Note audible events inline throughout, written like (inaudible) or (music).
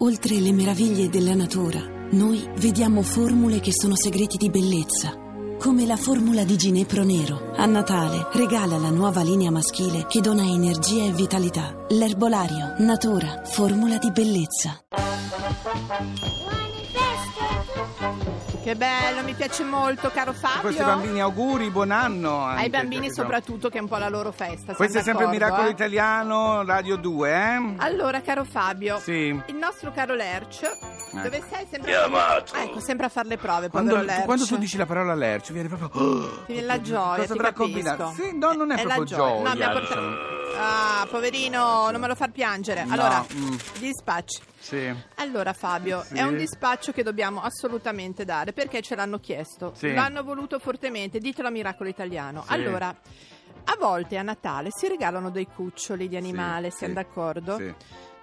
Oltre le meraviglie della natura, noi vediamo formule che sono segreti di bellezza. Come la formula di Ginepro Nero. A Natale regala la nuova linea maschile che dona energia e vitalità. L'erbolario, natura, formula di bellezza. Che bello, mi piace molto, caro Fabio. A questi bambini auguri, buon anno. anche, Ai bambini soprattutto, che è un po' la loro festa. Questo è sempre il Miracolo eh? Italiano, Radio 2, eh? Allora, caro Fabio, Sì. il nostro caro Lerch, dove sei sempre Chiamato. a... Ecco, sempre a fare le prove, Quando, Lerch. quando tu dici la parola lercio viene proprio... oh, (gasps) Ti viene la gioia, Cosa ti capisco. combinato? Sì, no, non è, la proprio gioia. No, mi ha portato... Ah, poverino, non me lo far piangere. No, Allora, mm. dispacci. Sì. Allora Fabio, Sì. è un dispaccio che dobbiamo assolutamente dare perché ce l'hanno chiesto, Sì. l'hanno voluto fortemente, ditelo a Miracolo Italiano. Sì. Allora, a volte a Natale si regalano dei cuccioli di animale, siamo d'accordo? Sì.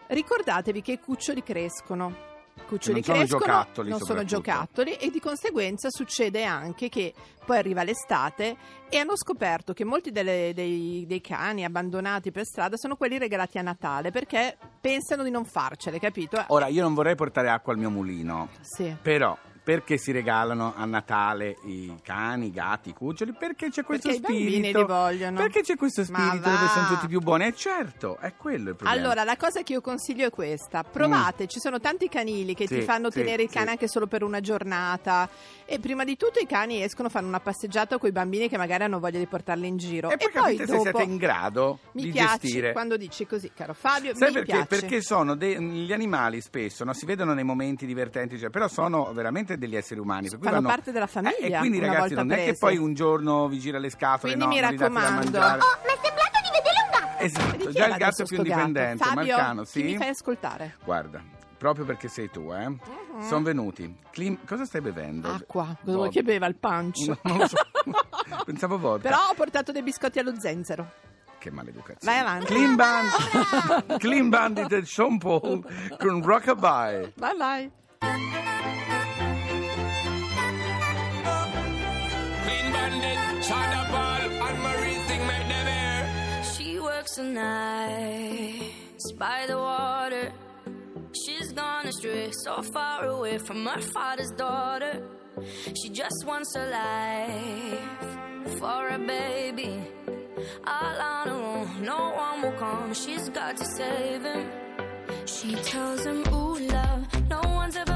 Ricordatevi che i cuccioli crescono. Cuccioli non sono crescono, giocattoli, non sono giocattoli e di conseguenza succede anche che poi arriva l'estate e hanno scoperto che molti delle- dei, dei cani abbandonati per strada sono quelli regalati a Natale perché pensano di non farcele, capito? Ora, io non vorrei portare acqua al mio mulino, Sì. però... Perché si regalano a Natale i cani, i gatti, i cuccioli? Perché c'è questo Perché i bambini spirito. li vogliono. Perché c'è questo spirito dove sono tutti più buoni? E certo, è quello il problema. Allora, la cosa che io consiglio è questa: provate, ci sono tanti canili che ti Mm. Sì, fanno sì, tenere il cane sì. anche solo per una giornata. E prima di tutto i cani escono, fanno una passeggiata con i bambini che magari hanno voglia di portarli in giro. E poi capite se dopo siete in grado mi di piace gestire. quando dici così, caro Fabio. Sai perché? piace. Perché sono dei- gli animali spesso no, si vedono nei momenti divertenti, cioè, però sono veramente degli esseri umani. per cui Fanno vanno- parte della famiglia, Eh, e quindi ragazzi non è che poi un giorno vi gira le scatole, Quindi no, mi raccomando. Oh, mi è sembrato di vedere un gatto. Esatto, già il gatto è più indipendente, ma il Fabio, cano chi sì. mi fai ascoltare? Guarda, proprio perché sei tu, eh. Mhm. Sono venuti. Clim- cosa stai bevendo? Acqua. Cosa vuoi che beva il punch? No, (laughs) non lo so. (laughs) Pensavo vodka. Però ho portato dei biscotti allo zenzero. Che maleducazione. Vai avanti. Clean Bandit, Clean Bandit e Sean Paul con Rockabye. Vai, vai. Works by the water. She's gone astray, so far away from her father's daughter. She just wants a life for a baby. All on her own, no one will come. She's got to save him. She tells him, Ooh, love, no one's ever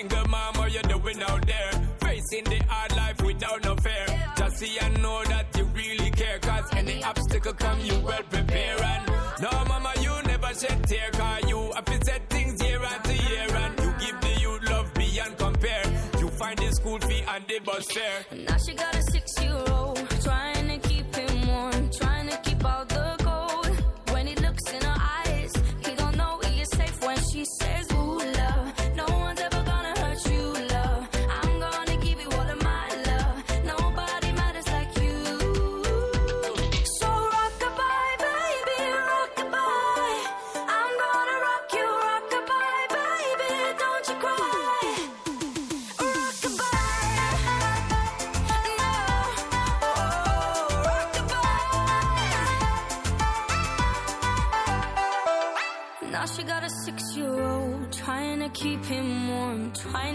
Single mom, what you doing out there? Facing the hard life without no fear. Just see and know that you really care. Cause any obstacle come, you well prepare. And no, mama, you never shed tear. Cause you have to set things year after year. And you give the youth love beyond compare. You find the school fee and the bus fare. Now she got a six-year-old, trying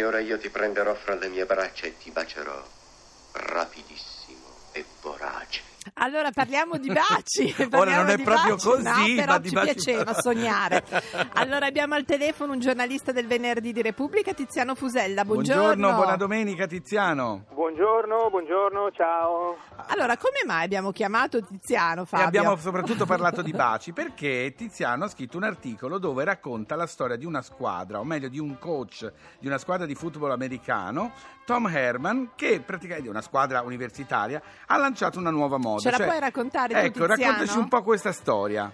Perché ora io ti prenderò fra le mie braccia e ti bacerò Allora parliamo di baci. (laughs) Ora parliamo non è di proprio baci, così, no, però ma di ci baci- piaceva sognare. Allora abbiamo al telefono un giornalista del Venerdì di Repubblica, Tiziano Fusella. Buongiorno. Buongiorno, buona domenica Tiziano. Buongiorno, buongiorno, ciao. Allora, come mai abbiamo chiamato Tiziano, E Fabio? abbiamo (laughs) soprattutto parlato di baci perché Tiziano ha scritto un articolo dove racconta la storia di una squadra, o meglio di un coach di una squadra di football americano, Tom Herman, che praticamente è una squadra universitaria, ha lanciato una nuova moda. Ce la Cioè- puoi raccontare tu, Ecco, Tiziano? raccontaci un po' questa storia.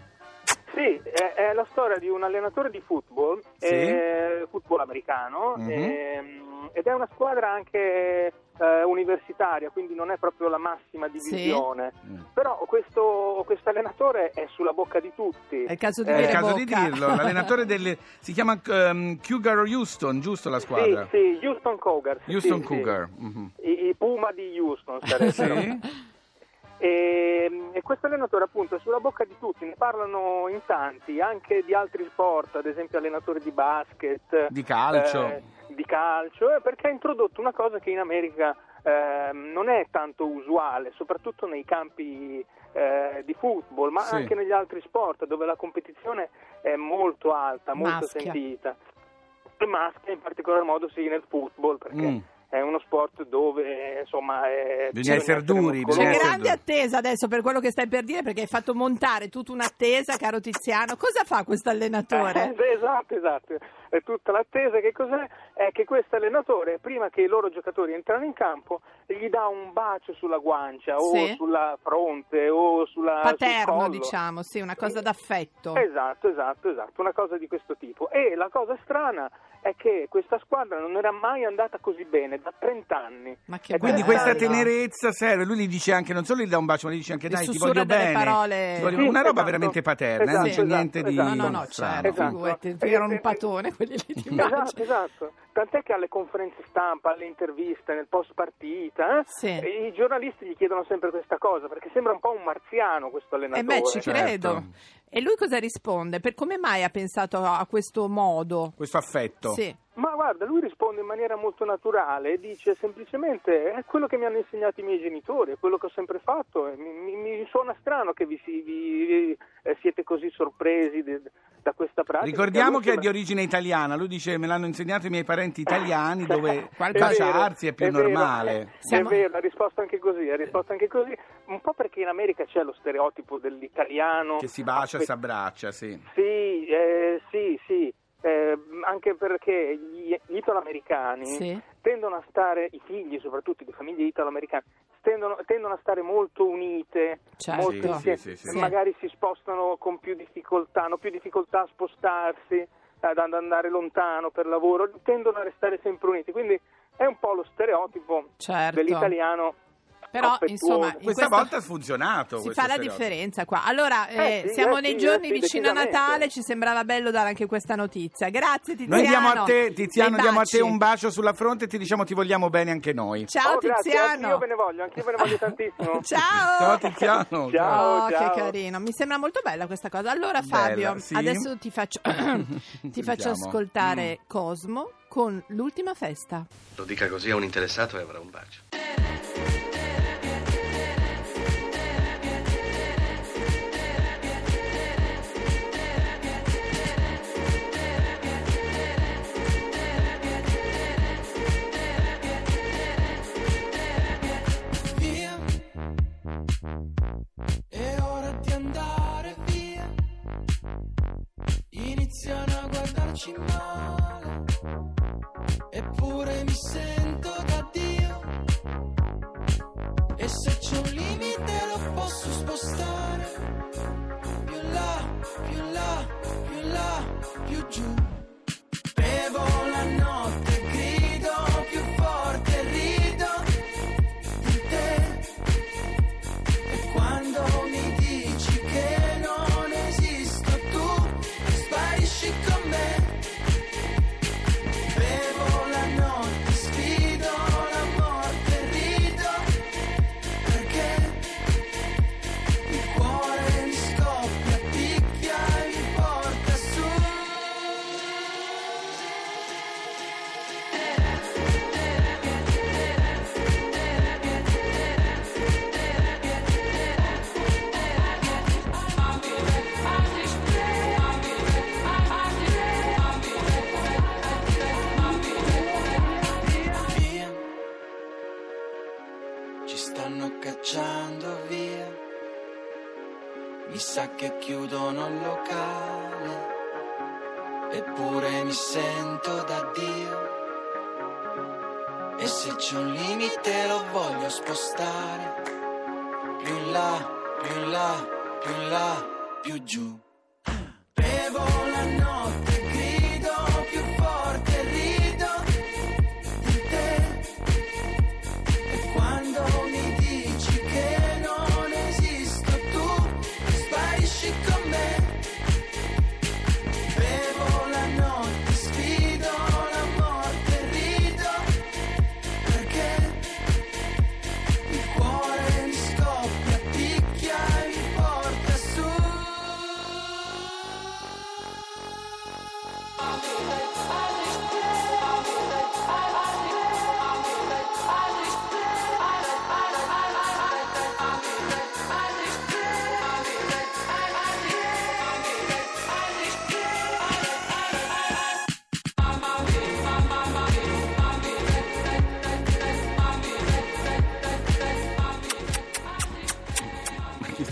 Sì, è, è la storia di un allenatore di football, Sì. eh, football americano, Mhm. ehm, ed è una squadra anche eh, universitaria, quindi non è proprio la massima divisione. Mm. Però questo questo allenatore è sulla bocca di tutti. È il caso di Eh, È dire il caso di dirlo, l'allenatore (laughs) delle... si chiama ehm, Cougar Houston, giusto la squadra? Sì, sì, Houston Cougars. sì, Houston sì. Cougar. mhm. I, i Puma di Houston sarebbero. Sì? (laughs) E, e questo allenatore appunto è sulla bocca di tutti, ne parlano in tanti, anche di altri sport, ad esempio allenatori di basket, Di calcio. eh, di calcio, eh, perché ha introdotto una cosa che in America ehm, non è tanto usuale, soprattutto nei campi eh, di football, ma Sì. anche negli altri sport dove la competizione è molto alta, molto Maschia. sentita. E maschia in particolar modo sì nel football, perché Mm. È uno sport dove insomma è, Bisogna essere duri. C'è essere grande duri. attesa adesso per quello che stai per dire perché hai fatto montare tutta un'attesa, caro Tiziano. Cosa fa questo allenatore? Eh, esatto, esatto. È tutta l'attesa. Che cos'è? È che questo allenatore, prima che i loro giocatori entrano in campo, gli dà un bacio sulla guancia o Sì. sulla fronte o sulla sul Paterno, collo. diciamo, sì, una cosa d'affetto. Esatto, esatto, esatto, una cosa di questo tipo. E la cosa strana è che questa squadra non era mai andata così bene da 30 anni. Ma che Quindi bello. questa tenerezza serve, lui gli dice anche, non solo gli dà un bacio, ma gli dice anche dai ti voglio bene. parole- Ti voglio- Sì, Una roba esatto. veramente paterna, eh, non Esatto, c'è niente esatto, di No, no, no, certo, Esatto. figurati, ti erano un patone quelli lì di. Esatto, esatto. Tant'è che alle conferenze stampa, alle interviste, nel post partita, eh, Sì. i giornalisti gli chiedono sempre questa cosa, perché sembra un po' un marziano questo E allenatore. beh, ci Certo. credo. E lui cosa risponde? Per come mai ha pensato a a questo modo? Questo affetto. Sì. Ma guarda, lui risponde in maniera molto naturale e dice semplicemente è quello che mi hanno insegnato i miei genitori, è quello che ho sempre fatto. Mi, mi- mi suona strano che vi, si- vi- eh, siete così sorpresi de- da questa pratica. Ricordiamo che è di origine italiana, lui dice me l'hanno insegnato i miei parenti italiani (laughs) dove Qualcosa- baciarsi è più vero, normale. Siamo- È vero, ha risposto anche così, ha risposto anche così, un po' perché in America c'è lo stereotipo dell'italiano Che si bacia e si abbraccia, sì. Sì, eh, sì, sì, eh, anche perché gli, gli italoamericani Sì. tendono a stare, i figli soprattutto di famiglie italoamericane, tendono, tendono a stare molto unite, Certo. molto Sì, insieme, sì, sì, sì. magari si spostano con più difficoltà, hanno più difficoltà a spostarsi, ad ad andare lontano per lavoro, tendono a restare sempre uniti, quindi è un po' lo stereotipo Certo. dell'italiano. Però, insomma, in Questa volta ha funzionato. Si fa la differenza qua. Allora, eh, Eh, sì, siamo eh, nei sì, giorni eh, vicino a. Natale, ci sembrava bello dare anche questa notizia. Grazie Tiziano. Noi diamo a te, Tiziano, diamo a te un bacio sulla fronte e ti diciamo ti vogliamo bene anche noi. Ciao Oh, grazie, Tiziano. anch'io ve ne voglio, anch'io ve ne voglio tantissimo. (laughs) Ciao. Ciao Tiziano. Ciao. Oh, che ciao. carino, mi sembra molto bella questa cosa. Allora, Fabio, Bella, sì. adesso ti faccio, (coughs) ti faccio ascoltare Mm. Cosmo con l'ultima festa. Lo dica così a un interessato e avrà un bacio. È ora di andare via. Iniziano a guardarci male. Eppure mi sento da Dio. E se c'è un limite lo posso spostare. Più là, più là, più là, più giù. Più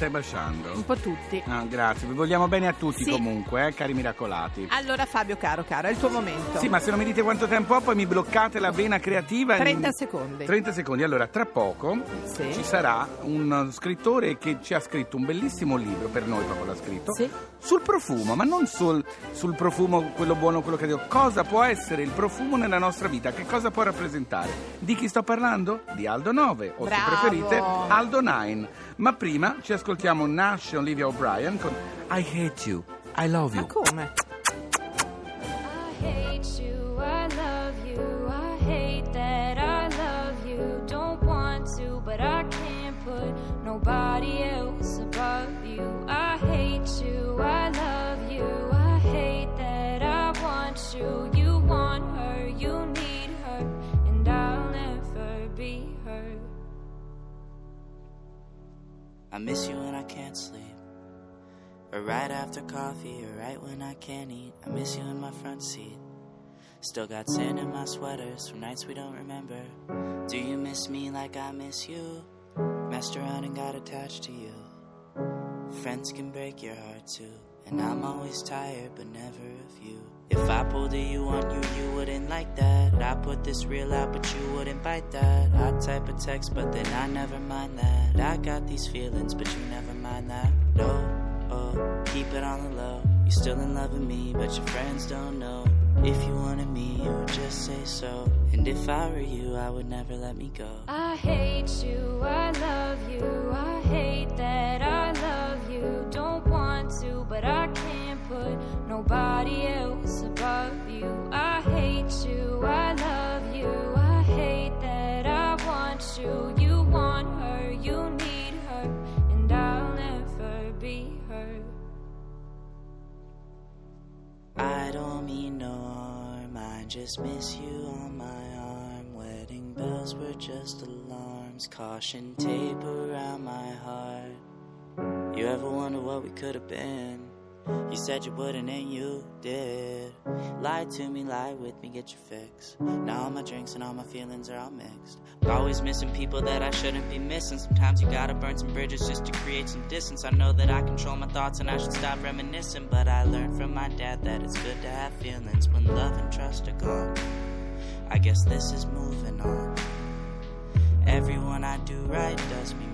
stai baciando? Un po' tutti. Ah, grazie, vi vogliamo bene a tutti Sì. comunque, eh, cari miracolati. Allora Fabio caro, caro, è il tuo momento. Sì, ma se non mi dite quanto tempo ho, poi mi bloccate la vena creativa. 30 secondi. 30 secondi. Allora, tra poco Sì. ci sarà un scrittore che ci ha scritto un bellissimo libro, per noi proprio l'ha scritto, Sì. sul profumo, ma non sul, sul profumo, quello buono, quello che dico. Cosa può essere il profumo nella nostra vita? Che cosa può rappresentare? Di chi sto parlando? Di Aldo 9, o Bravo. se preferite, Aldo 9. Ma prima ci ascoltiamo Nash e Olivia O'Brien con I Hate You, I Love Ma You. come? I hate you, I love you, I hate that I love you. Don't want to, but I can't put nobody else above you. I hate you, I love you, I hate that I want you. I miss you when I can't sleep. Or right after coffee, or right when I can't eat. I miss you in my front seat. Still got sand in my sweaters from nights we don't remember. Do you miss me like I miss you? Messed around and got attached to you. Friends can break your heart too. And I'm always tired, but never of you. If I pulled a you on you, you wouldn't like that. I put this real out, but you wouldn't bite that. I type a text, but then I never mind that. I got these feelings, but you never mind that. No, oh, keep it on the low. You're still in love with me, but your friends don't know. If you wanted me, you would just say so. And if I were you, I would never let me go. I hate you, I love you, I hate that I you. Don't want to, but I can't put nobody else above you. I hate you, I love you, I hate that I want you. You want her, you need her, and I'll never be her. I don't mean no harm, I just miss you on my arm. Wedding bells were just alarms, caution tape around my heart. You ever wonder what we could have been? You said you wouldn't, and you did. Lie to me, lie with me, get your fix. Now all my drinks and all my feelings are all mixed. Always missing people that I shouldn't be missing. Sometimes you gotta burn some bridges just to create some distance. I know that I control my thoughts and I should stop reminiscing. But I learned from my dad that it's good to have feelings when love and trust are gone. I guess this is moving on. Everyone I do right does me wrong.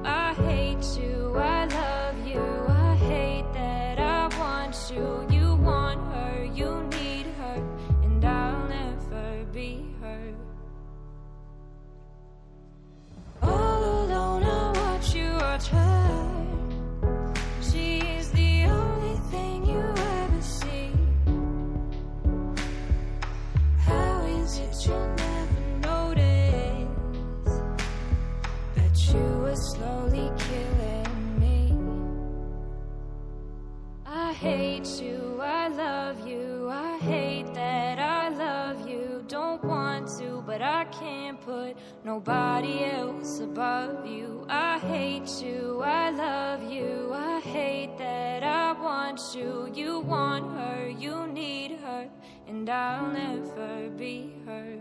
I can't put nobody else above you. I hate you, I love you, I hate that I want you. You want her, you need her, and I'll never be her.